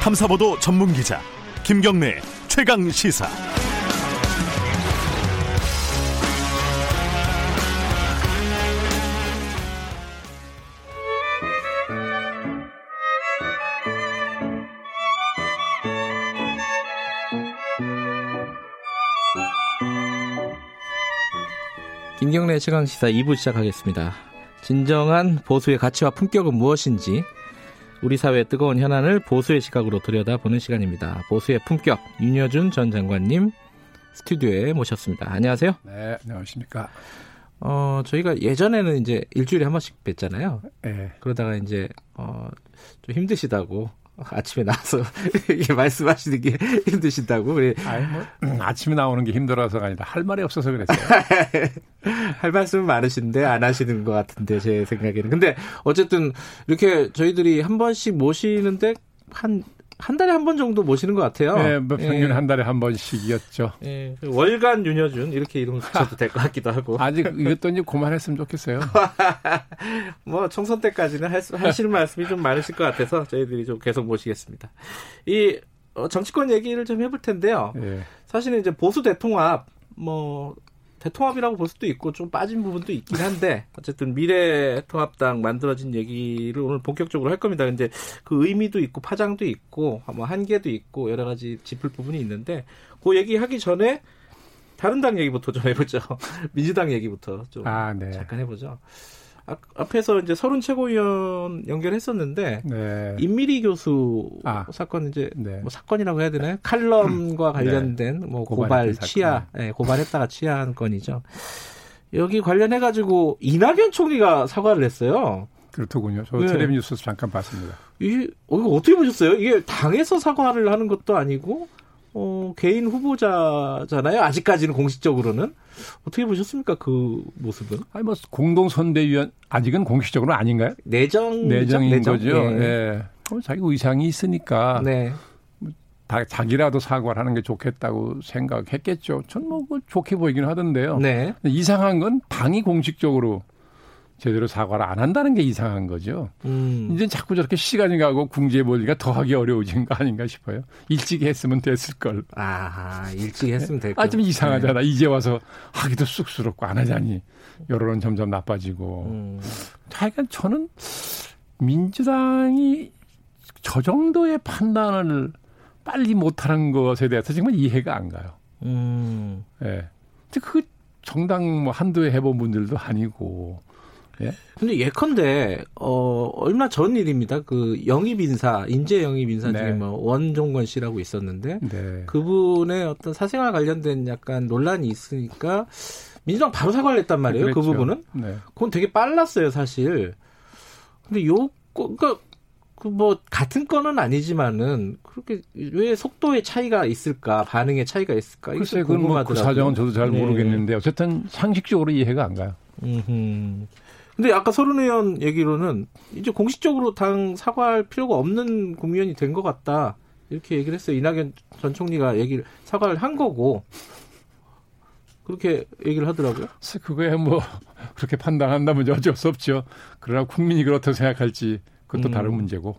탐사보도 전문 기자 김경래 최강 시사. 김경래 최강 시사 2부 시작하겠습니다. 진정한 보수의 가치와 품격은 무엇인지 우리 사회의 뜨거운 현안을 보수의 시각으로 들여다보는 시간입니다. 보수의 품격 윤여준 전 장관님 스튜디오에 모셨습니다. 안녕하세요. 네, 안녕하십니까. 어, 저희가 예전에는 이제 일주일에 한 번씩 뵀잖아요. 네. 그러다가 이제 어, 좀 힘드시다고 아침에 나와서 이게 말씀하시는 게 힘드신다고 그래. 아니 뭐 아침에 나오는 게 힘들어서가 아니라 할 말이 없어서 그랬어요. 할 말씀은 많으신데 안 하시는 것 같은데 제 생각에는. 근데 어쨌든 이렇게 저희들이 한 번씩 모시는데 한 한 달에 한 번 정도 모시는 것 같아요. 네, 뭐 평균 예. 한 달에 한 번씩이었죠. 예. 월간 윤여준 이렇게 이름 붙여도 될 것 같기도 하고. 아직 이것도 이제 그만했으면 좋겠어요. 뭐 총선 때까지는 할, 하시는 말씀이 좀 많으실 것 같아서 저희들이 좀 계속 모시겠습니다. 이 어, 정치권 얘기를 좀 해볼 텐데요. 예. 사실은 이제 보수 대통합 뭐 대통합이라고 볼 수도 있고 좀 빠진 부분도 있긴 한데 어쨌든 미래통합당 만들어진 얘기를 오늘 본격적으로 할 겁니다. 근데 그 의미도 있고 파장도 있고 뭐 한계도 있고 여러 가지 짚을 부분이 있는데 그 얘기하기 전에 다른 당 얘기부터 좀 해보죠. 민주당 얘기부터 좀 아, 네. 잠깐 해보죠. 앞에서 이제 서른 최고위원 연결했었는데 네. 임미리 교수 아. 사건 이제 네. 뭐 사건이라고 해야 되나요? 칼럼과 네. 관련된 네. 뭐 고발 취하, 네, 고발했다가 취하한 건이죠. 여기 관련해 가지고 이낙연 총리가 사과를 했어요. 그렇더군요. 저 네. 텔레비 뉴스에서 잠깐 봤습니다. 이 어, 이거 어떻게 보셨어요? 이게 당에서 사과를 하는 것도 아니고 어, 개인 후보자잖아요. 아직까지는 공식적으로는 어떻게 보셨습니까? 그 모습은? 아니 뭐 공동 선대위원 아직은 공식적으로 아닌가요? 내정 내정인 내정? 거죠. 예. 네. 어, 자기 의상이 있으니까 네. 다 자기라도 사과를 하는 게 좋겠다고 생각했겠죠. 전뭐 좋게 보이긴 하던데요. 네. 이상한 건 당이 공식적으로 제대로 사과를 안 한다는 게 이상한 거죠. 음. 이제 자꾸 저렇게 시간이 가고 궁지에 몰리가 더하기 어려워진 거 아닌가 싶어요. 일찍 했으면 됐을 걸. 아, 일찍 했으면 될 걸. 아, 좀 이상하잖아. 네. 이제 와서 하기도 쑥스럽고 안 하자니 여론은 점점 나빠지고. 음. 하여간 저는 민주당이 저 정도의 판단을 빨리 못하는 것에 대해서 정말 이해가 안 가요. 음. 예. 네. 그 정당 뭐 한두 해 해본 분들도 아니고 예? 근데 예컨대 어 얼마 전 일입니다. 그 영입 인사, 인재 영입 인사 중에 네. 뭐 원종건 씨라고 있었는데 네. 그분의 어떤 사생활 관련된 약간 논란이 있으니까 민주당 바로 사과를 했단 말이에요. 그 그랬죠. 그 부분은. 네. 그건 되게 빨랐어요, 사실. 근데 요 그러니까 그뭐 같은 건은 아니지만은 그렇게 왜 속도의 차이가 있을까 반응의 차이가 있을까 글쎄 그건 뭐그 사정은 저도 잘 네. 모르겠는데 어쨌든 상식적으로 이해가 안 가요. 음흠. 근데 아까 서른 의원 얘기로는 이제 공식적으로 당 사과할 필요가 없는 국면이 된 것 같다. 이렇게 얘기를 했어요. 이낙연 전 총리가 얘기를 사과를 한 거고 그렇게 얘기를 하더라고요. 그거야 뭐 그렇게 판단한다면 어쩔 수 없죠. 그러나 국민이 그렇다고 생각할지 그것도 음. 다른 문제고.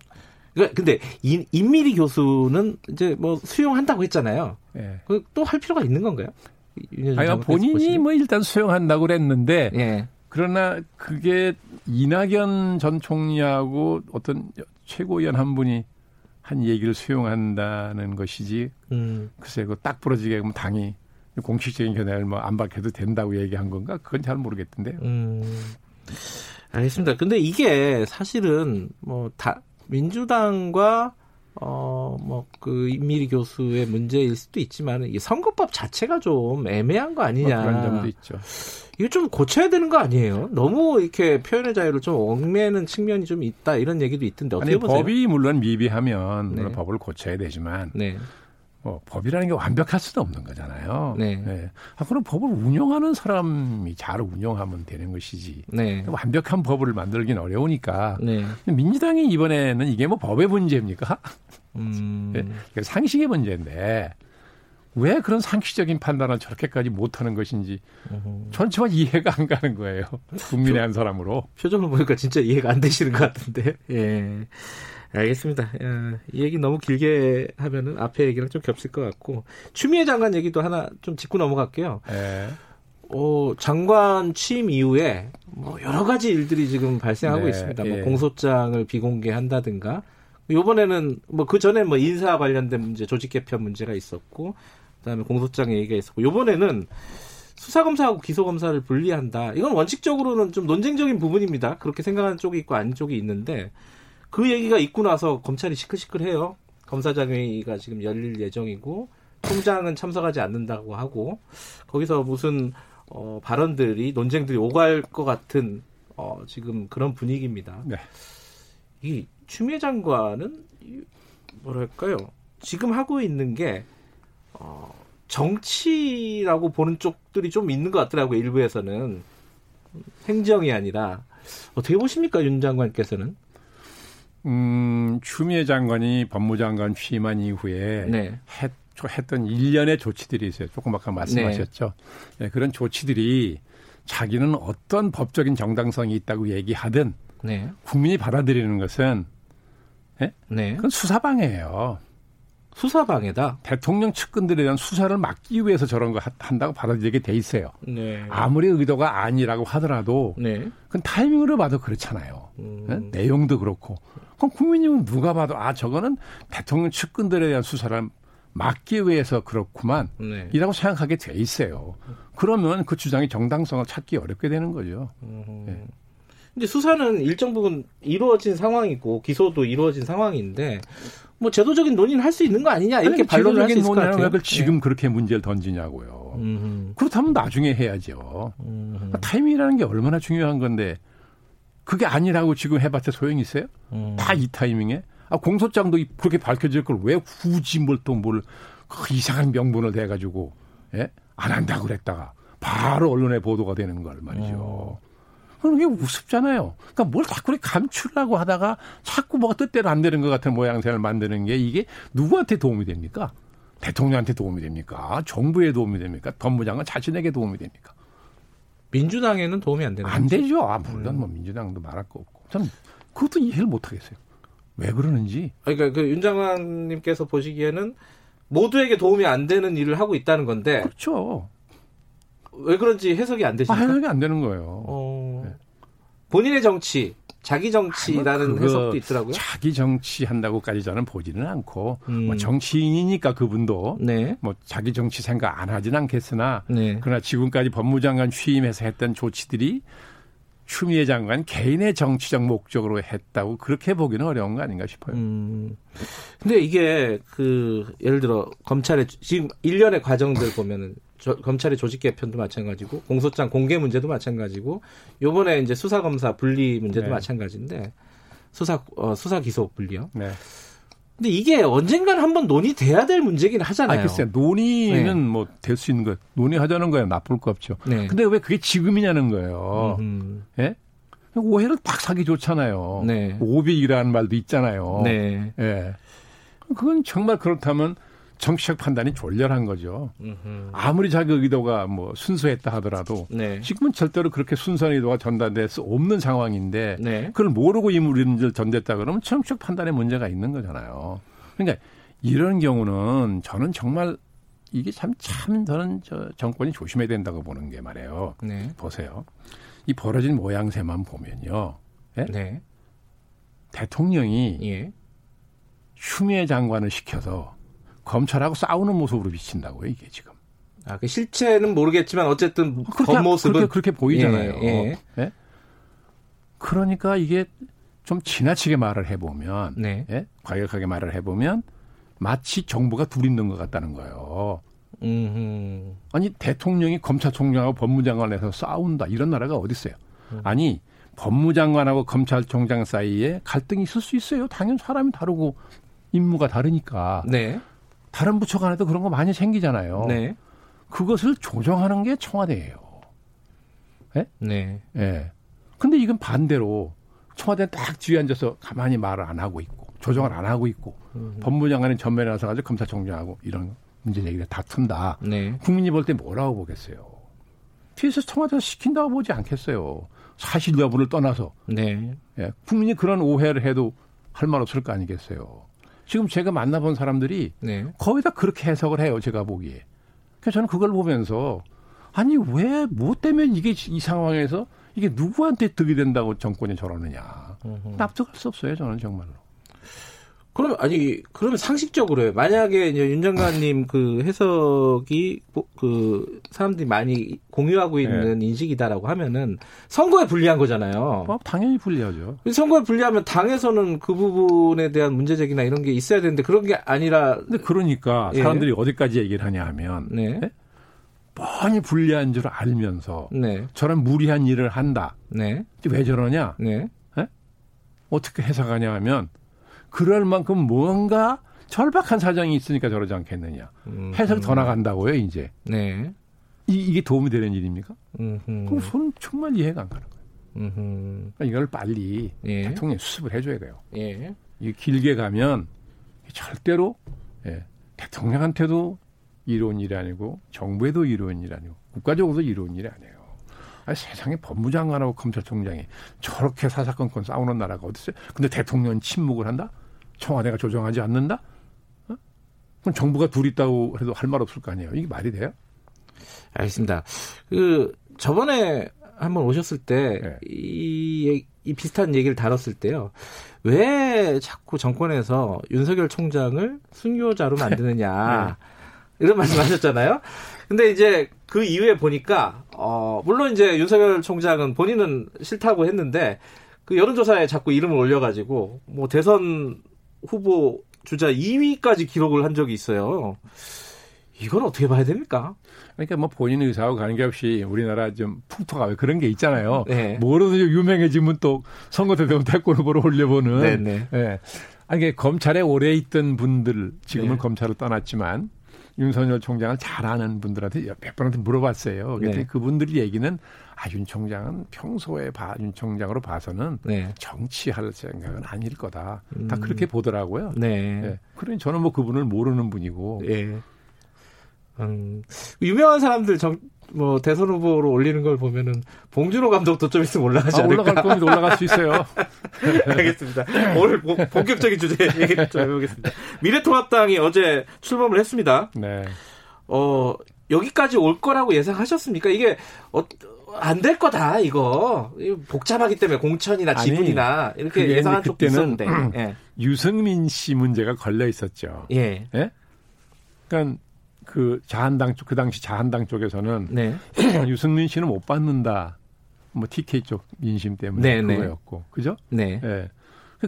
그러니까 근데 인, 임미리 교수는 이제 뭐 수용한다고 했잖아요. 네. 예. 또할 필요가 있는 건가요? 아니 본인이 뭐 일단 수용한다고 그랬는데 예. 그러나 그게 이낙연 전 총리하고 어떤 최고위원 한 분이 한 얘기를 수용한다는 것이지. 음. 글쎄, 그딱 부러지게 그러면 당이 공식적인 견해를 뭐 안 밝혀도 된다고 얘기한 건가? 그건 잘 모르겠던데요. 음. 알겠습니다. 근데 이게 사실은 뭐 다 민주당과 어, 뭐, 그, 임미리 교수의 문제일 수도 있지만, 이 선거법 자체가 좀 애매한 거 아니냐. 뭐 그런 점도 있죠. 이거 좀 고쳐야 되는 거 아니에요? 너무 이렇게 표현의 자유를 좀 얽매는 측면이 좀 있다, 이런 얘기도 있던데, 어떻게 아니, 보세요? 법이 물론 미비하면, 네. 물론 법을 고쳐야 되지만, 네. 뭐 법이라는 게 완벽할 수도 없는 거잖아요. 네. 네. 아, 그럼 법을 운영하는 사람이 잘 운영하면 되는 것이지. 네. 완벽한 법을 만들긴 어려우니까. 네. 민주당이 이번에는 이게 뭐 법의 문제입니까? 음. 네. 상식의 문제인데 왜 그런 상식적인 판단을 저렇게까지 못하는 것인지 전 정말 이해가 안 가는 거예요. 국민의 한 사람으로. 표정을 보니까 진짜 이해가 안 되시는 것 같은데. 예. 알겠습니다. 야, 이 얘기 너무 길게 하면은 앞에 얘기랑 좀 겹칠 것 같고 추미애 장관 얘기도 하나 좀 짚고 넘어갈게요. 네. 어, 장관 취임 이후에 뭐 여러 가지 일들이 지금 발생하고 네, 있습니다. 뭐 예. 공소장을 비공개한다든가 요번에는 뭐 그 전에 뭐 인사 관련된 문제, 조직 개편 문제가 있었고 그다음에 공소장 얘기가 있었고 요번에는 수사 검사하고 기소 검사를 분리한다. 이건 원칙적으로는 좀 논쟁적인 부분입니다. 그렇게 생각하는 쪽이 있고 아닌 쪽이 있는데 그 얘기가 있고 나서 검찰이 시끌시끌해요. 검사장회의가 지금 열릴 예정이고 총장은 참석하지 않는다고 하고 거기서 무슨 어, 발언들이 논쟁들이 오갈 것 같은 어, 지금 그런 분위기입니다. 네. 이 추미애 장관은 뭐랄까요? 지금 하고 있는 게 어, 정치라고 보는 쪽들이 좀 있는 것 같더라고요. 일부에서는 행정이 아니라 어떻게 보십니까, 윤 장관께서는? 음, 추미애 장관이 법무장관 취임한 이후에 네. 했, 했던 일련의 조치들이 있어요. 조금 아까 말씀하셨죠. 네. 네, 그런 조치들이 자기는 어떤 법적인 정당성이 있다고 얘기하든 네. 국민이 받아들이는 것은 네? 네. 그건 수사방해예요. 수사방해다. 대통령 측근들에 대한 수사를 막기 위해서 저런 거 한다고 받아들이게 돼 있어요. 네. 아무리 의도가 아니라고 하더라도 네. 그건 타이밍으로 봐도 그렇잖아요. 음. 네? 내용도 그렇고. 그럼 국민님은 누가 봐도 아 저거는 대통령 측근들에 대한 수사를 막기 위해서 그렇구만 네. 이라고 생각하게 돼 있어요. 그러면 그 주장이 정당성을 찾기 어렵게 되는 거죠. 음. 네. 근데 수사는 일정 부분 이루어진 상황이고 기소도 이루어진 상황인데 뭐 제도적인 논의는 할 수 있는 거 아니냐 이렇게 반론을 할 수 있을 것 같아요. 왜 지금 네. 그렇게 문제를 던지냐고요. 음흠. 그렇다면 나중에 해야죠. 음흠. 타이밍이라는 게 얼마나 중요한 건데 그게 아니라고 지금 해봤자 소용이 있어요? 음. 다이 타이밍에? 아, 공소장도 그렇게 밝혀질 걸 왜 굳이 뭘 또뭘 그 이상한 명분을 대가지고 예? 안 한다고 그랬다가 바로 언론에 보도가 되는 걸 말이죠. 어. 그게 우습잖아요. 그러니까 뭘 자꾸 감추려고 하다가 자꾸 뭐가 뜻대로 안 되는 것 같은 모양새를 만드는 게 이게 누구한테 도움이 됩니까? 대통령한테 도움이 됩니까? 정부에 도움이 됩니까? 법무장관 자신에게 도움이 됩니까? 민주당에는 도움이 안 되는 안 거죠? 되죠. 아, 물론 뭐 민주당도 말할 거 없고. 저는 그것도 이해를 못 하겠어요. 왜 그러는지. 그러니까 그 윤 장관님께서 보시기에는 모두에게 도움이 안 되는 일을 하고 있다는 건데. 그렇죠. 왜 그런지 해석이 안 되십니까? 아, 해석이 안 되는 거예요. 어... 네. 본인의 정치, 자기 정치라는 아, 해석도 있더라고요. 자기 정치 한다고까지 저는 보지는 않고 음. 뭐 정치인이니까 그분도 네. 뭐 자기 정치 생각 안 하진 않겠으나 네. 그러나 지금까지 법무장관 취임해서 했던 조치들이 추미애 장관 개인의 정치적 목적으로 했다고 그렇게 보기는 어려운 거 아닌가 싶어요. 음. 근데 이게 그 예를 들어 검찰의 지금 일련의 과정들 보면은 저, 검찰의 조직 개편도 마찬가지고 공소장 공개 문제도 마찬가지고 요번에 이제 수사 검사 분리 문제도 네. 마찬가지인데 수사 어, 수사 기소 분리요. 네. 근데 이게 언젠가는 한번 논의돼야 될 문제긴 하잖아요. 아, 글쎄 논의는 네. 뭐될 수 있는 거 논의하자는 거야 나쁠 거 없죠. 네. 근데 왜 그게 지금이냐는 거예요. 음. 예? 오해를 딱 사기 좋잖아요. 네. 오비라는 말도 있잖아요. 네. 예. 그건 정말 그렇다면 정치적 판단이 졸렬한 거죠. 음흠. 아무리 자기 의도가 뭐 순수했다 하더라도 네. 지금은 절대로 그렇게 순수한 의도가 전달될 수 없는 상황인데 네. 그걸 모르고 인물인들 전됐다 그러면 정치적 판단에 문제가 있는 거잖아요. 그러니까 이런 경우는 저는 정말 이게 참, 참 저는 저 정권이 조심해야 된다고 보는 게 말이에요. 네. 보세요. 이 벌어진 모양새만 보면요. 예? 네? 대통령이 예. 추미애 장관을 시켜서 검찰하고 싸우는 모습으로 비친다고요, 이게 지금. 아, 그 실체는 모르겠지만 어쨌든 그렇게, 겉모습은 그렇게, 그렇게 보이잖아요. 예, 예. 예? 그러니까 이게 좀 지나치게 말을 해보면, 네. 예? 과격하게 말을 해보면 마치 정부가 둘 있는 것 같다는 거예요. 음흠. 아니 대통령이 검찰총장하고 법무장관에서 싸운다 이런 나라가 어디 있어요? 음. 아니 법무장관하고 검찰총장 사이에 갈등이 있을 수 있어요. 당연 사람이 다르고 임무가 다르니까. 네. 다른 부처 간에도 그런 거 많이 생기잖아요. 네. 그것을 조정하는 게 청와대예요. 예? 네. 예. 근데 이건 반대로 청와대는 딱 뒤에 앉아서 가만히 말을 안 하고 있고 조정을 안 하고 있고 음. 법무장관은 전면에 나서 가지고 검찰총장하고 이런 문제 얘기를 다툰다. 네. 국민이 볼 때 뭐라고 보겠어요? 뒤에서 청와대가 시킨다고 보지 않겠어요. 사실 여부를 떠나서. 네. 예. 국민이 그런 오해를 해도 할 말 없을 거 아니겠어요. 지금 제가 만나본 사람들이 네. 거의 다 그렇게 해석을 해요. 제가 보기에. 그래서 저는 그걸 보면서 아니 왜 뭐 때문에 이게 이 상황에서 이게 누구한테 득이 된다고 정권이 저러느냐. 납득할 수 없어요. 저는 정말로. 그러면 아니 그러면 상식적으로요. 만약에 이제 윤 장관님 그 해석이 그 사람들이 많이 공유하고 네. 있는 네. 인식이다라고 하면은 선거에 불리한 거잖아요. 뭐 당연히 불리하죠. 선거에 불리하면 당에서는 그 부분에 대한 문제 제기나 이런 게 있어야 되는데 그런 게 아니라. 근데 그러니까 예. 사람들이 어디까지 얘기를 하냐 하면 네. 네? 뻔히 불리한 줄 알면서 네. 저런 무리한 일을 한다. 네. 왜 저러냐? 네. 네? 어떻게 해석하냐 하면 그럴 만큼 뭔가 절박한 사정이 있으니까 저러지 않겠느냐. 음, 해석이 더 나간다고요, 이제. 네. 이, 이게 도움이 되는 일입니까? 그럼 손 정말 이해가 안 가는 거예요. 그러니까 이걸 빨리 예. 대통령 수습을 해줘야 돼요. 예. 이게 길게 가면 절대로 예, 대통령한테도 이로운 일이 아니고 정부에도 이로운 일이 아니고 국가적으로도 이로운 일이 아니에요. 아니, 세상에 법무장관하고 검찰총장이 저렇게 사사건건 싸우는 나라가 어디 있어요? 근데 대통령 침묵을 한다? 청와대가 조정하지 않는다? 어? 그럼 정부가 둘 있다고 해도 할 말 없을 거 아니에요. 이게 말이 돼요? 알겠습니다. 그 저번에 한번 오셨을 때 네. 이, 이 비슷한 얘기를 다뤘을 때요. 왜 자꾸 정권에서 윤석열 총장을 순교자로 만드느냐. 네. 이런 말씀 하셨잖아요. 근데 이제 그 이후에 보니까, 어, 물론 이제 윤석열 총장은 본인은 싫다고 했는데, 그 여론조사에 자꾸 이름을 올려가지고, 뭐 대선 후보 주자 2위까지 기록을 한 적이 있어요. 이건 어떻게 봐야 됩니까? 그러니까 뭐 본인 의사하고 관계없이 우리나라 좀 풍토가 왜 그런 게 있잖아요. 네. 뭐로든 유명해지면 또 선거 때 되면 대권 후보로 올려보는. 네 네. 네. 예. 아니, 검찰에 오래 있던 분들, 지금은 네. 검찰을 떠났지만, 윤석열 총장을 잘 아는 분들한테 몇 번한테 물어봤어요. 그랬더니 네. 그분들 얘기는 아, 윤 총장은 평소에 봐, 윤 총장으로 봐서는 네. 정치할 생각은 아닐 거다. 음. 다 그렇게 보더라고요. 네. 네. 그러니 저는 뭐 그분을 모르는 분이고. 네. 음, 유명한 사람들 정, 뭐 대선 후보로 올리는 걸 보면은 봉준호 감독도 좀 있으면 올라가지 아, 않을까? 올라갈 겁니다. 올라갈 수 있어요. 알겠습니다. 오늘 본격적인 주제 얘기 좀 해보겠습니다. 미래통합당이 어제 출범을 했습니다. 네. 어 여기까지 올 거라고 예상하셨습니까? 이게 어, 안될 거다 이거 복잡하기 때문에 공천이나 지분이나 아니, 이렇게 예상한 쪽도 있었는데 예. 유승민 씨 문제가 걸려 있었죠. 예. 예? 그러니까 그 자한당 쪽 그 당시 자한당 쪽에서는 네. 유승민 씨는 못 받는다. 뭐 TK 쪽 민심 때문에 네, 네. 그거였고 네. 그죠? 네. 예.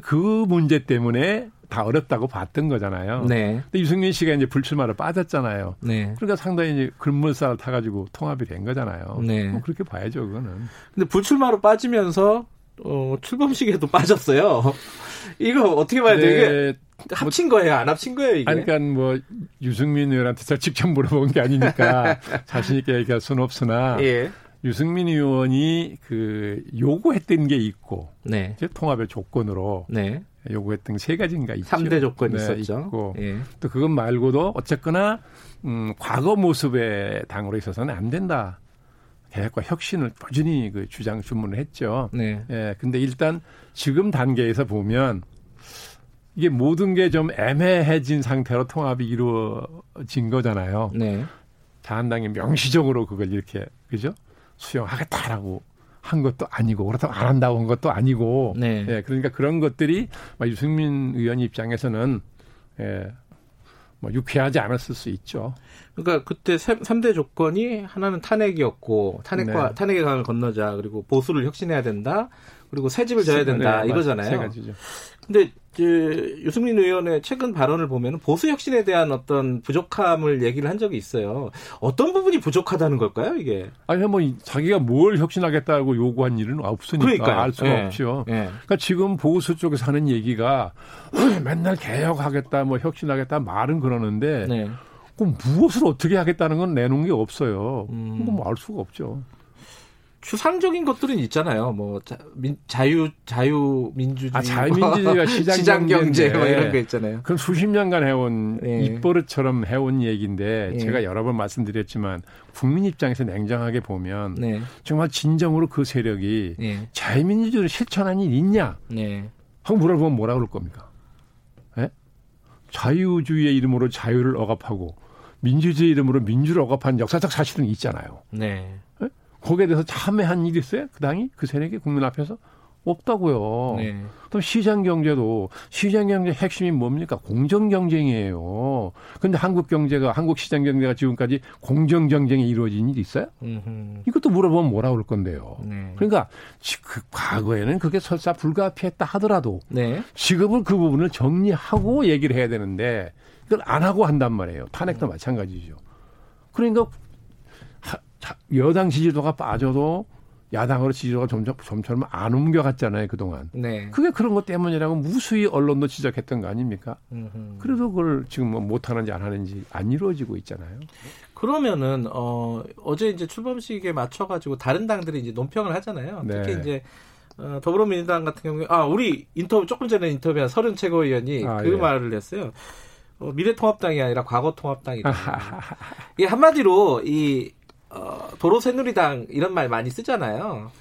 그 문제 때문에 다 어렵다고 봤던 거잖아요. 네. 근데 유승민 씨가 이제 불출마를 빠졌잖아요. 네. 그러니까 상당히 이제 근물살을 타가지고 통합이 된 거잖아요. 네. 뭐 그렇게 봐야죠, 그거는. 근데 불출마로 빠지면서 어, 출범식에도 빠졌어요. 이거 어떻게 봐야 돼? 네. 합친 거예요? 안 합친 거예요? 이게? 아니, 그러니까 뭐 유승민 의원한테 저 직접 물어본 게 아니니까 자신 있게 얘기할 수는 없으나 예. 유승민 의원이 그 요구했던 게 있고 네. 이제 통합의 조건으로 네. 요구했던 세 가지인가 있죠. 3대 조건이 네, 있었죠. 예. 또 그것 말고도 어쨌거나 음 과거 모습의 당으로 있어서는 안 된다. 개혁과 혁신을 꾸준히 그 주장 주문을 했죠. 네. 예. 근데 일단 지금 단계에서 보면 이게 모든 게 좀 애매해진 상태로 통합이 이루어진 거잖아요. 네. 자한당이 명시적으로 그걸 이렇게 그죠? 수용하겠다라고 한 것도 아니고 그렇다고 안 한다고 한 것도 아니고 네. 예, 그러니까 그런 것들이 유승민 의원 입장에서는 예, 뭐 유쾌하지 않았을 수 있죠. 그러니까 그때 3대 조건이 하나는 탄핵이었고 탄핵과 네. 탄핵의 강을 건너자 그리고 보수를 혁신해야 된다. 그리고 새 집을 져야 된다 네, 이거잖아요. 세 가지죠. 근데 이제 유승민 의원의 최근 발언을 보면 보수 혁신에 대한 어떤 부족함을 얘기를 한 적이 있어요. 어떤 부분이 부족하다는 걸까요, 이게? 아니 뭐 자기가 뭘 혁신하겠다고 요구한 일은 없으니까 그러니까요. 알 수가 네. 없죠. 네. 그러니까 지금 보수 쪽에서 하는 얘기가 맨날 개혁하겠다, 뭐 혁신하겠다 말은 그러는데 네. 그럼 무엇을 어떻게 하겠다는 건 내놓은 게 없어요. 음. 그건 뭐알 수가 없죠. 추상적인 것들은 있잖아요. 뭐 자, 유 자유 민주주의, 아, 자유민주주의가 시장, 시장 경제 뭐 이런 거 있잖아요. 그럼 수십 년간 해온 네. 입버릇처럼 해온 얘기인데 네. 제가 여러 번 말씀드렸지만 국민 입장에서 냉정하게 보면 네. 정말 진정으로 그 세력이 네. 자유민주주의를 실천한 일 있냐? 네. 하고 물어보면 뭐라 그럴 겁니까? 예? 자유주의의 이름으로 자유를 억압하고 민주주의 이름으로 민주를 억압한 역사적 사실은 있잖아요. 네. 예? 거기에 대해서 참여한 일이 있어요? 그 당이? 그 세력이 국민 앞에서? 없다고요. 네. 또 시장 경제도 시장 경제 핵심이 뭡니까? 공정 경쟁이에요. 근데 한국 경제가 한국 시장 경제가 지금까지 공정 경쟁이 이루어진 일이 있어요? 음흠. 이것도 물어보면 뭐라 그럴 건데요. 네. 그러니까 그 과거에는 그게 설사 불가피했다 하더라도 네. 지금은 그 부분을 정리하고 얘기를 해야 되는데 그걸 안 하고 한단 말이에요. 탄핵도 음. 마찬가지죠. 그러니까 여당 지지도가 빠져도 야당으로 지지도가 점점 점점 안 옮겨갔잖아요 그동안. 네. 그게 그런 것 때문이라고 무수히 언론도 지적했던 거 아닙니까? 음흠. 그래도 그걸 지금 뭐 못하는지 안 하는지 안 이루어지고 있잖아요. 그러면은 어 어제 이제 출범식에 맞춰 가지고 다른 당들이 이제 논평을 하잖아요. 네. 특히 이제 어, 더불어민주당 같은 경우에 아 우리 인터뷰 조금 전에 인터뷰한 서른 최고위원이 아, 그 예. 말을 했어요. 어, 미래통합당이 아니라 과거통합당이다. 이게 한마디로 이 어, 도로 새누리당 이런 말 많이 쓰잖아요.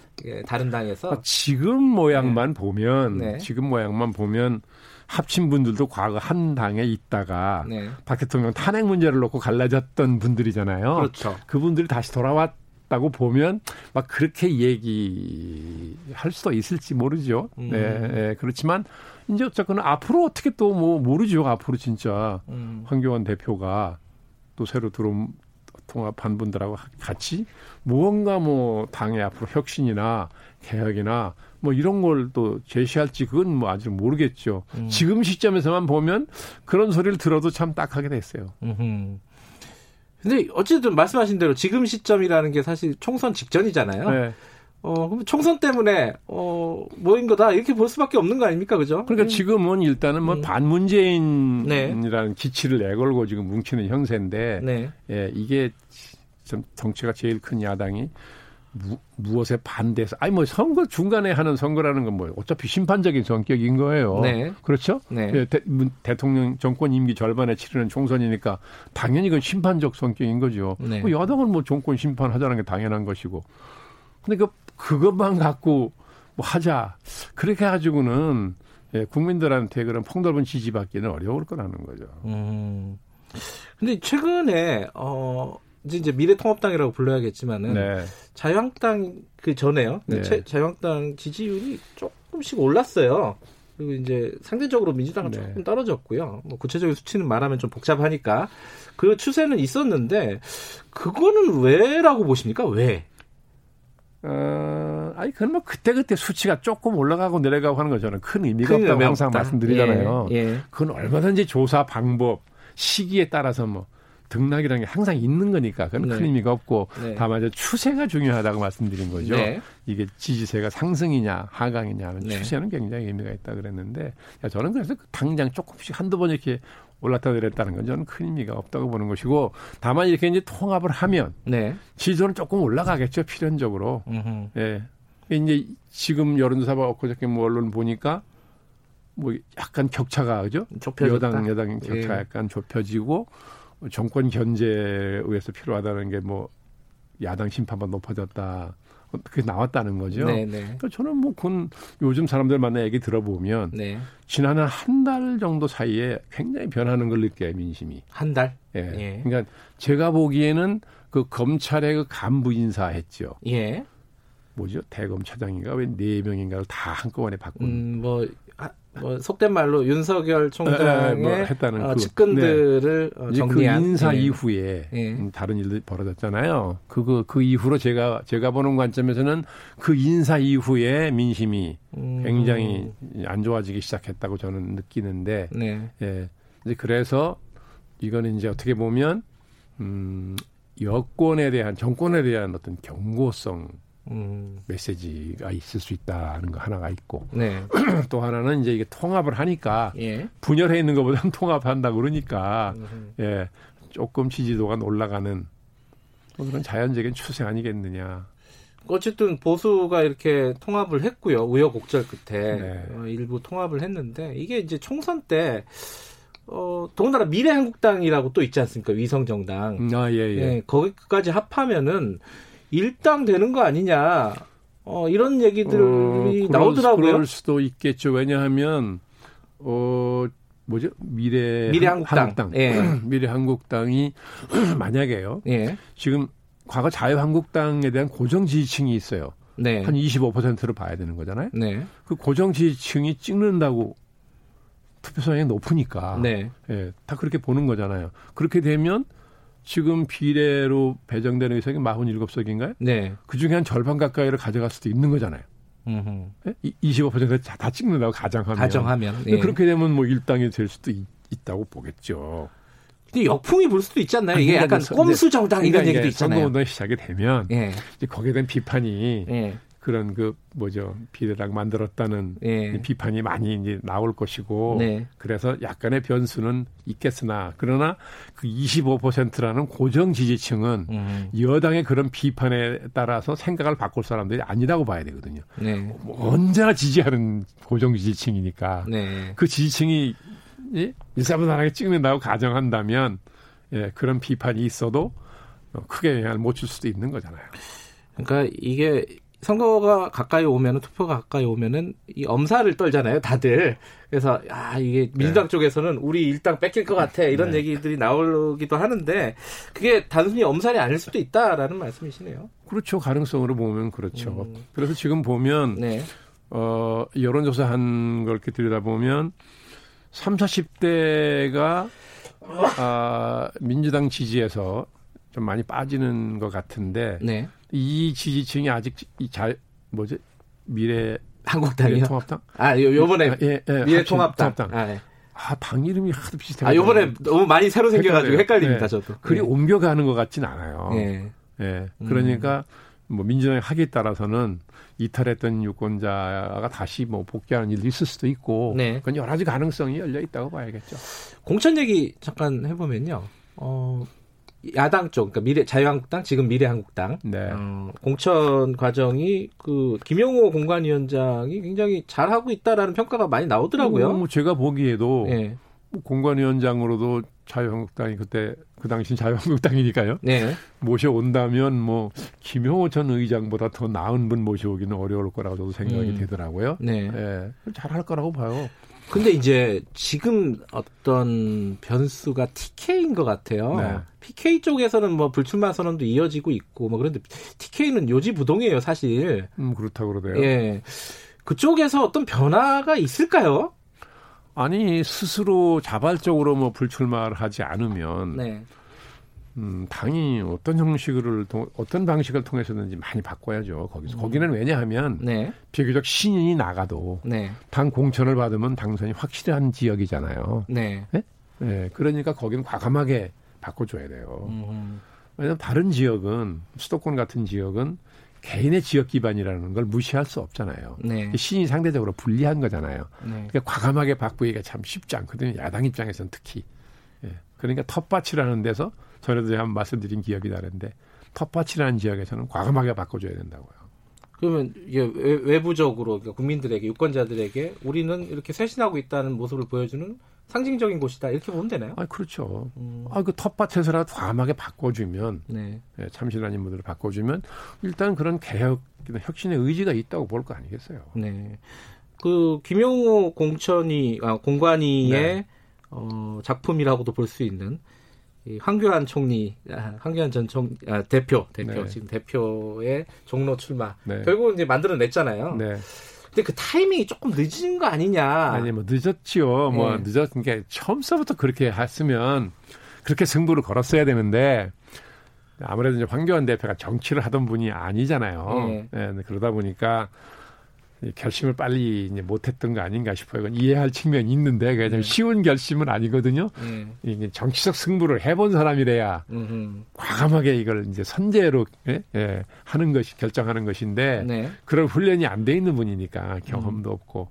다른 당에서. 아, 지금 모양만 네. 보면 네. 지금 모양만 보면 합친 분들도 과거 한 당에 있다가 네. 박 대통령 탄핵 문제를 놓고 갈라졌던 분들이잖아요. 그렇죠. 그분들이 다시 돌아왔 다고 보면 막 그렇게 얘기할 수도 있을지 모르죠. 음. 네, 네, 그렇지만 이제 어쨌거나 앞으로 어떻게 또 뭐 모르죠. 앞으로 진짜 음. 황교안 대표가 또 새로 들어온 통합한 분들하고 같이 무언가 뭐 당의 앞으로 혁신이나 개혁이나 뭐 이런 걸 또 제시할지 그건 뭐 아직 모르겠죠. 음. 지금 시점에서만 보면 그런 소리를 들어도 참 딱하게 됐어요. 음흠. 근데 어쨌든 말씀하신 대로 지금 시점이라는 게 사실 총선 직전이잖아요. 네. 어, 그럼 총선 때문에, 어, 뭐인 거다. 이렇게 볼 수밖에 없는 거 아닙니까? 그죠? 그러니까 음. 지금은 일단은 뭐 음. 반문재인이라는 네. 기치를 내걸고 지금 뭉치는 형세인데, 네. 예, 이게 좀 정치가 제일 큰 야당이 무, 무엇에 반대해서 아니 뭐 선거 중간에 하는 선거라는 건 뭐 어차피 심판적인 성격인 거예요. 네. 그렇죠? 네. 예, 대, 통령 정권 임기 절반에 치르는 총선이니까 당연히 그건 심판적 성격인 거죠. 네. 뭐 여당은 뭐 정권 심판하자는 게 당연한 것이고. 근데 그 그것만 갖고 뭐 하자. 그렇게 가지고는 예, 국민들한테 그런 폭넓은 지지받기는 어려울 거라는 거죠. 음. 근데 최근에 어 이제 미래통합당이라고 불러야겠지만은 네. 자유한국당 그 전에요. 네. 네. 자유한국당 지지율이 조금씩 올랐어요. 그리고 이제 상대적으로 민주당은 네. 조금 떨어졌고요. 뭐 구체적인 수치는 말하면 좀 복잡하니까 그 추세는 있었는데 그거는 왜라고 보십니까? 왜? 어, 아니, 그건 뭐 그때그때 수치가 조금 올라가고 내려가고 하는 거 저는 큰 의미가 없다고 항상 말씀드리잖아요. 예, 예. 그건 얼마든지 조사 방법, 시기에 따라서 뭐 등락이라는 게 항상 있는 거니까 그건 네. 큰 의미가 없고 네. 다만 이제 추세가 중요하다고 말씀드린 거죠. 네. 이게 지지세가 상승이냐 하강이냐 하는 네. 추세는 굉장히 의미가 있다 그랬는데 저는 그래서 당장 조금씩 한두 번 이렇게 올랐다 내렸다는 건 저는 큰 의미가 없다고 보는 것이고 다만 이렇게 이제 통합을 하면 네. 지지도는 조금 올라가겠죠 필연적으로. 음흠. 예. 이제 지금 여론조사가 엊그저께 뭐 언론 보니까 뭐 약간 격차가 그죠? 좁혀졌다. 여당 여당 격차가 예. 약간 좁혀지고 정권 견제에 의해서 필요하다는 게 뭐 야당 심판만 높아졌다. 그게 나왔다는 거죠. 네, 네. 그러니까 저는 뭐 그건 요즘 사람들 만나 얘기 들어보면 네. 지난 한 달 정도 사이에 굉장히 변하는 걸 느껴요 민심이. 한 달? 예. 예. 그러니까 제가 보기에는 그 검찰의 그 간부 인사했죠. 예. 뭐죠 대검 차장인가 왜 네 명인가를 다 한꺼번에 바꾼. 음, 뭐 뭐 속된 말로 윤석열 총장의 뭐 했다는 어, 그, 측근들을 네. 어, 정리한 그 인사 네. 이후에 네. 다른 일들이 벌어졌잖아요. 그그 그 이후로 제가 제가 보는 관점에서는 그 인사 이후에 민심이 음. 굉장히 안 좋아지기 시작했다고 저는 느끼는데 네. 예. 이제 그래서 이거는 이제 어떻게 보면 음 여권에 대한 정권에 대한 어떤 경고성 음. 메시지가 있을 수 있다는 거 하나가 있고 네. 또 하나는 이제 이게 통합을 하니까 예. 분열해 있는 것보다는 통합한다 그러니까 음. 예 조금 지지도가 올라가는 뭐 그런 자연적인 추세 아니겠느냐. 어쨌든 보수가 이렇게 통합을 했고요. 우여곡절 끝에 네. 어, 일부 통합을 했는데 이게 이제 총선 때 어, 더군다나 미래한국당이라고 또 있지 않습니까? 위성정당. 아, 예, 예. 예 거기까지 합하면은 일당 되는 거 아니냐. 어, 이런 얘기들이 어, 그럴, 나오더라고요. 그럴 수도 있겠죠. 왜냐하면 어 뭐죠? 미래 미래 한국당, 한국당. 예. 미래 한국당이 만약에요. 예. 지금 과거 자유한국당에 대한 고정 지지층이 있어요. 네. 한 25%로 봐야 되는 거잖아요. 네. 그 고정 지지층이 찍는다고 투표성이 높으니까 네. 예, 다 그렇게 보는 거잖아요. 그렇게 되면 지금 비례로 배정되는 의석이 47석인가요? 네. 그 중에 한 절반 가까이를 가져갈 수도 있는 거잖아요. 음흠. 25%다 찍는다고 가정하면. 가정하면. 예. 그렇게 되면 뭐 일당이 될 수도 있, 다고 보겠죠. 근데 역풍이 불 수도 있지 않나요? 이게 약간 꼼수 정당 이런 얘기도 있잖아요. 선거운동이 시작이 되면 예. 이제 거기에 대한 비판이 예. 그런 그 뭐죠 비례당 만들었다는 예. 비판이 많이 이제 나올 것이고 네. 그래서 약간의 변수는 있겠으나 그러나 그 25%라는 고정 지지층은 음. 여당의 그런 비판에 따라서 생각을 바꿀 사람들이 아니라고 봐야 되거든요. 네. 뭐 언제나 지지하는 고정 지지층이니까 네. 그 지지층이 예? 일사분란하게 찍는다고 가정한다면 예, 그런 비판이 있어도 크게 영향을 못 줄 수도 있는 거잖아요. 그러니까 이게 선거가 가까이 오면은 투표가 가까이 오면은 이 엄살을 떨잖아요, 다들. 그래서 아 이게 민주당 네. 쪽에서는 우리 일당 뺏길 것 같아 이런 네. 얘기들이 나오기도 하는데 그게 단순히 엄살이 아닐 수도 있다라는 말씀이시네요. 그렇죠, 가능성으로 보면 그렇죠. 음. 그래서 지금 보면 네. 어 여론조사 한 걸 이렇게 들여다 보면 3, 40대가 아, 민주당 지지에서 좀 많이 빠지는 것 같은데 네. 이 지지층이 아직 이잘 뭐죠 미래 한국당이요? 미래 통합당? 아 요, 요번에 아, 예, 예, 미래 통합당. 통합당. 아, 예. 아, 당 이름이 하도 비슷해요. 아, 요번에 너무 많이 새로 생겨 가지고 헷갈립니다, 예. 저도. 그리 예. 옮겨가는 것 같진 않아요. 예. 예. 그러니까 음. 뭐 민주당의 하기에 따라서는 이탈했던 유권자가 다시 뭐 복귀하는 일도 있을 수도 있고, 네. 그건 여러 가지 가능성이 열려 있다고 봐야겠죠. 공천 얘기 잠깐 해 보면요. 어, 야당 쪽, 그러니까 미래 자유한국당 지금 미래한국당 네. 어, 공천 과정이 그 김용호 공관위원장이 굉장히 잘 하고 있다라는 평가가 많이 나오더라고요. 뭐 제가 보기에도 네. 공관위원장으로도 자유한국당이 그때 그 당시 자유한국당이니까요. 네. 모셔온다면 뭐 김용호 전 의장보다 더 나은 분 모셔오기는 어려울 거라고 저도 생각이 음. 되더라고요. 네. 네. 잘할 거라고 봐요. 근데 이제 지금 어떤 변수가 TK인 것 같아요. 네. PK 쪽에서는 뭐 불출마 선언도 이어지고 있고 뭐 그런데 TK는 요지부동이에요, 사실. 음, 그렇다고 그러네요. 예. 그쪽에서 어떤 변화가 있을까요? 아니, 스스로 자발적으로 뭐 불출마를 하지 않으면 네. 음, 당이 어떤 형식을 어떤 방식을 통해서든지 많이 바꿔야죠. 거기서 음. 거기는 왜냐하면 네. 비교적 신인이 나가도 네. 당 공천을 받으면 당선이 확실한 지역이잖아요. 네. 네? 네. 그러니까 거기는 과감하게 바꿔줘야 돼요. 음. 왜냐하면 다른 지역은 수도권 같은 지역은 개인의 지역 기반이라는 걸 무시할 수 없잖아요. 네. 신이 상대적으로 불리한 거잖아요. 네. 그러니까 과감하게 바꾸기가 참 쉽지 않거든요. 야당 입장에서는 특히. 예. 그러니까 텃밭이라는 데서 전에도 제가 한번 말씀드린 기억이 나는데 텃밭이라는 지역에서는 과감하게 바꿔줘야 된다고요. 그러면 이게 외부적으로 그러니까 국민들에게 유권자들에게 우리는 이렇게 쇄신하고 있다는 모습을 보여주는 상징적인 곳이다 이렇게 보면 되나요? 아 그렇죠. 음. 아그 텃밭에서라도 과감하게 바꿔주면 네. 네, 참신한 인물들을 바꿔주면 일단 그런 개혁 혁신의 의지가 있다고 볼 거 아니겠어요? 네. 그 김용호 공천이 아, 공관위의 네. 어, 작품이라고도 볼 수 있는 이 황교안 총리, 아, 황교안 전 총, 아, 대표, 대표, 네. 지금 대표의 종로 출마. 네. 결국은 이제 만들어냈잖아요. 네. 근데 그 타이밍이 조금 늦은 거 아니냐. 아니, 뭐, 늦었지요. 뭐, 네. 늦었은 게 처음서부터 그렇게 했으면 그렇게 승부를 걸었어야 되는데 아무래도 이제 황교안 대표가 정치를 하던 분이 아니잖아요. 네. 네 그러다 보니까 결심을 빨리 이제 못했던 거 아닌가 싶어요. 이건 이해할 측면이 있는데 그게 네. 쉬운 결심은 아니거든요. 네. 이게 정치적 승부를 해본 사람이래야 음흠. 과감하게 이걸 이제 선제로 예? 예, 하는 것이 결정하는 것인데 네. 그런 훈련이 안 돼 있는 분이니까 경험도 음. 없고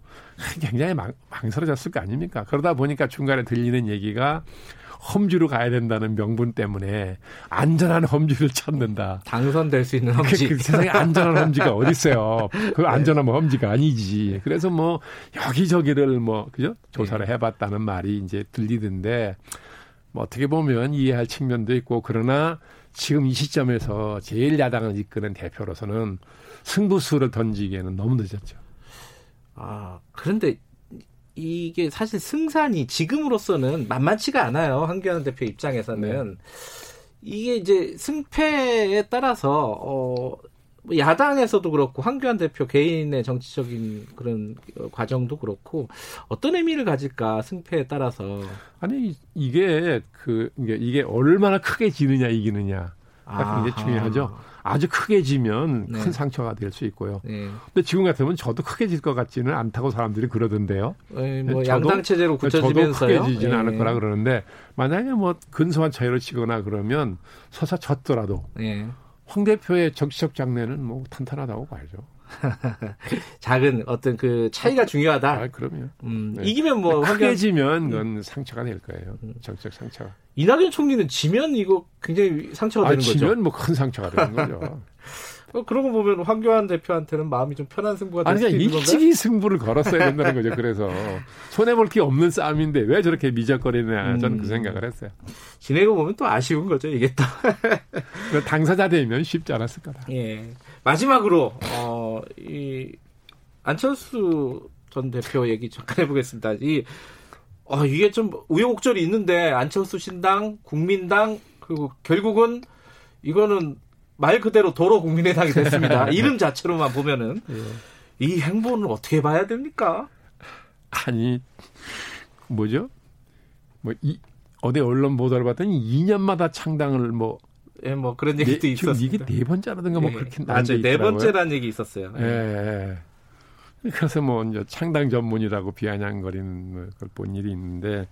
굉장히 망, 망설여졌을 거 아닙니까? 그러다 보니까 중간에 들리는 얘기가 험지로 가야 된다는 명분 때문에 안전한 험지를 찾는다. 당선될 수 있는 험지. 그, 그 세상에 안전한 험지가 어디 있어요? 그 안전한 뭐 험지가 아니지. 그래서 뭐 여기저기를 뭐 그죠? 조사를 네. 해봤다는 말이 이제 들리던데 뭐 어떻게 보면 이해할 측면도 있고 그러나 지금 이 시점에서 제일 야당을 이끄는 대표로서는 승부수를 던지기에는 너무 늦었죠. 아 그런데 이게 사실 승산이 지금으로서는 만만치가 않아요. 한교안 대표 입장에서는 네. 이게 이제 승패에 따라서 어뭐 야당에서도 그렇고 황교안 대표 개인의 정치적인 그런 과정도 그렇고 어떤 의미를 가질까 승패에 따라서 아니 이게 그 이게 이게 얼마나 크게 지느냐 이기느냐 굉장히 중요하죠. 아주 크게 지면 네. 큰 상처가 될 수 있고요. 네. 근데 지금 같으면 저도 크게 질 것 같지는 않다고 사람들이 그러던데요. 네, 뭐 양당 체제로 굳혀지면서요. 저도 크게 지지는 않을 네. 거라 그러는데 만약에 뭐 근소한 차이로 치거나 그러면 서사 졌더라도 네. 황 대표의 정치적 장래는 뭐 탄탄하다고 봐야죠. 작은 어떤 그 차이가 중요하다. 아, 그럼요. 음, 네. 이기면 뭐 크게 지면 그건 음. 상처가 될 거예요. 음. 정책 상처가. 이낙연 총리는 지면 이거 굉장히 상처가 아, 되는 거죠. 지면 뭐 큰 상처가 되는 거죠. 어, 거 보면 황교안 대표한테는 마음이 좀 편한 승부가 될 수도 있는 건가요? 일찍이 승부를 걸었어야 된다는 거죠. 그래서 손해 볼 게 없는 싸움인데 왜 저렇게 미적거리냐 저는 그 음. 생각을 했어요. 지내고 보면 또 아쉬운 거죠. 이게 또 당사자 되면 쉽지 않았을 거다. 예. 마지막으로 어, 이 안철수 전 대표 얘기 잠깐 해보겠습니다. 이 어, 이게 좀 우여곡절이 있는데 안철수 신당, 국민당 그리고 결국은 이거는 말 그대로 도로 국민의당이 됐습니다. 이름 자체로만 보면은 예. 이 행보는 어떻게 봐야 됩니까? 아니 뭐죠? 뭐 이 어디 언론 보도를 봤더니 2년마다 창당을 뭐 예, 뭐 그런 얘기도 네, 있었어요. 이게 네 번째라든가 뭐 예. 그렇게 맞아요. 네 번째라는 얘기 있었어요. 예. 예. 그래서 뭐 이제 창당 전문이라고 비아냥거리는 걸 본 일이 있는데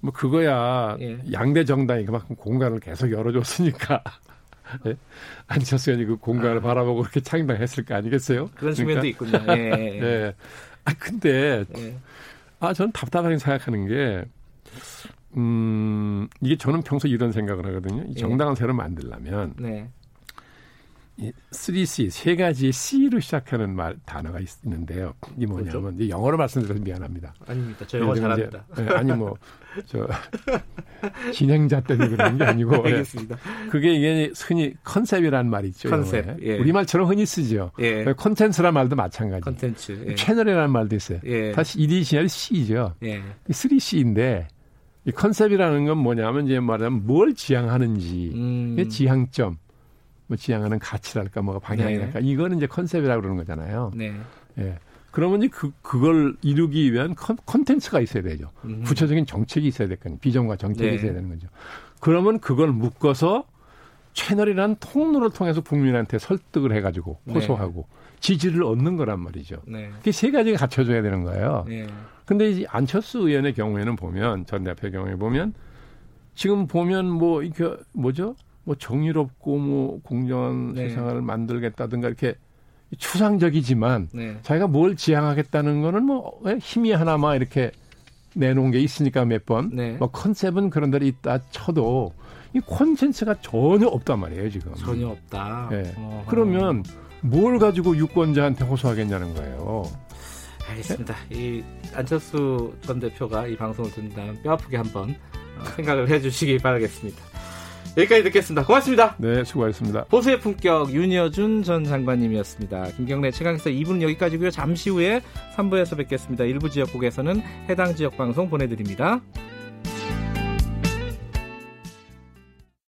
뭐 그거야 예. 양대 정당이 그만큼 공간을 계속 열어줬으니까 예? 안철수 의원이 그 공간을 아. 바라보고 그렇게 창당했을 거 아니겠어요? 그런 측면도 그러니까. 있군요. 예. 예. 예. 아 근데 예. 아 저는 답답하게 생각하는 게 음, 이게 저는 평소 이런 생각을 하거든요. 이 예. 정당을 새로 만들려면 네. 이 3C 세 가지 C로 시작하는 말 단어가 있는데요. 이게 뭐냐면 그렇죠? 영어로 말씀드려서 미안합니다. 아닙니다. 저 영어 잘합니다. 이제, 네, 아니 뭐 저 진행자 때문에 그런 게 아니고 예. 알겠습니다. 네. 그게 이게 흔히 컨셉이라는 말이 있죠. 컨셉. 예. 우리 말처럼 흔히 쓰죠. 예. 콘텐츠란 말도 마찬가지. 콘텐츠. 예. 채널이라는 말도 있어요. 예. 다시 이니셜 C죠. 예. 3C인데 이 컨셉이라는 건 뭐냐면 이제 말하면 뭘 지향하는지 음. 지향점. 뭐 지향하는 가치랄까 뭐가 방향이랄까 네. 이거는 이제 컨셉이라고 그러는 거잖아요. 네. 예. 그러면 이제 그 그걸 이루기 위한 컨, 컨텐츠가 있어야 되죠. 음. 구체적인 정책이 있어야 될 거니 비전과 정책이 네. 있어야 되는 거죠. 그러면 그걸 묶어서 채널이라는 통로를 통해서 국민한테 설득을 해가지고 네. 호소하고 네. 지지를 얻는 거란 말이죠. 네. 그게 세 가지가 갖춰져야 되는 거예요. 네. 근데 이제 안철수 의원의 경우에는 보면 전 대표의 경우에 보면 지금 보면 뭐 이렇게 뭐죠? 뭐 정의롭고 뭐 공정한 네. 세상을 만들겠다든가 이렇게 추상적이지만 네. 자기가 뭘 지향하겠다는 거는 뭐 힘이 하나만 이렇게 내놓은 게 있으니까 몇 번. 네. 뭐 컨셉은 그런 데로 있다 쳐도 이 콘텐츠가 전혀 없단 말이에요 지금. 전혀 없다. 네. 그러면 뭘 가지고 유권자한테 호소하겠냐는 거예요. 알겠습니다. 이 안철수 전 대표가 이 방송을 듣는다면 뼈아프게 한번 생각을 해주시기 바라겠습니다. 여기까지 듣겠습니다. 고맙습니다. 네, 수고하셨습니다. 보수의 품격 윤여준 전 장관님이었습니다. 김경래 최강에서 2부는 여기까지고요. 잠시 후에 3부에서 뵙겠습니다. 일부 지역국에서는 해당 지역 방송 보내드립니다.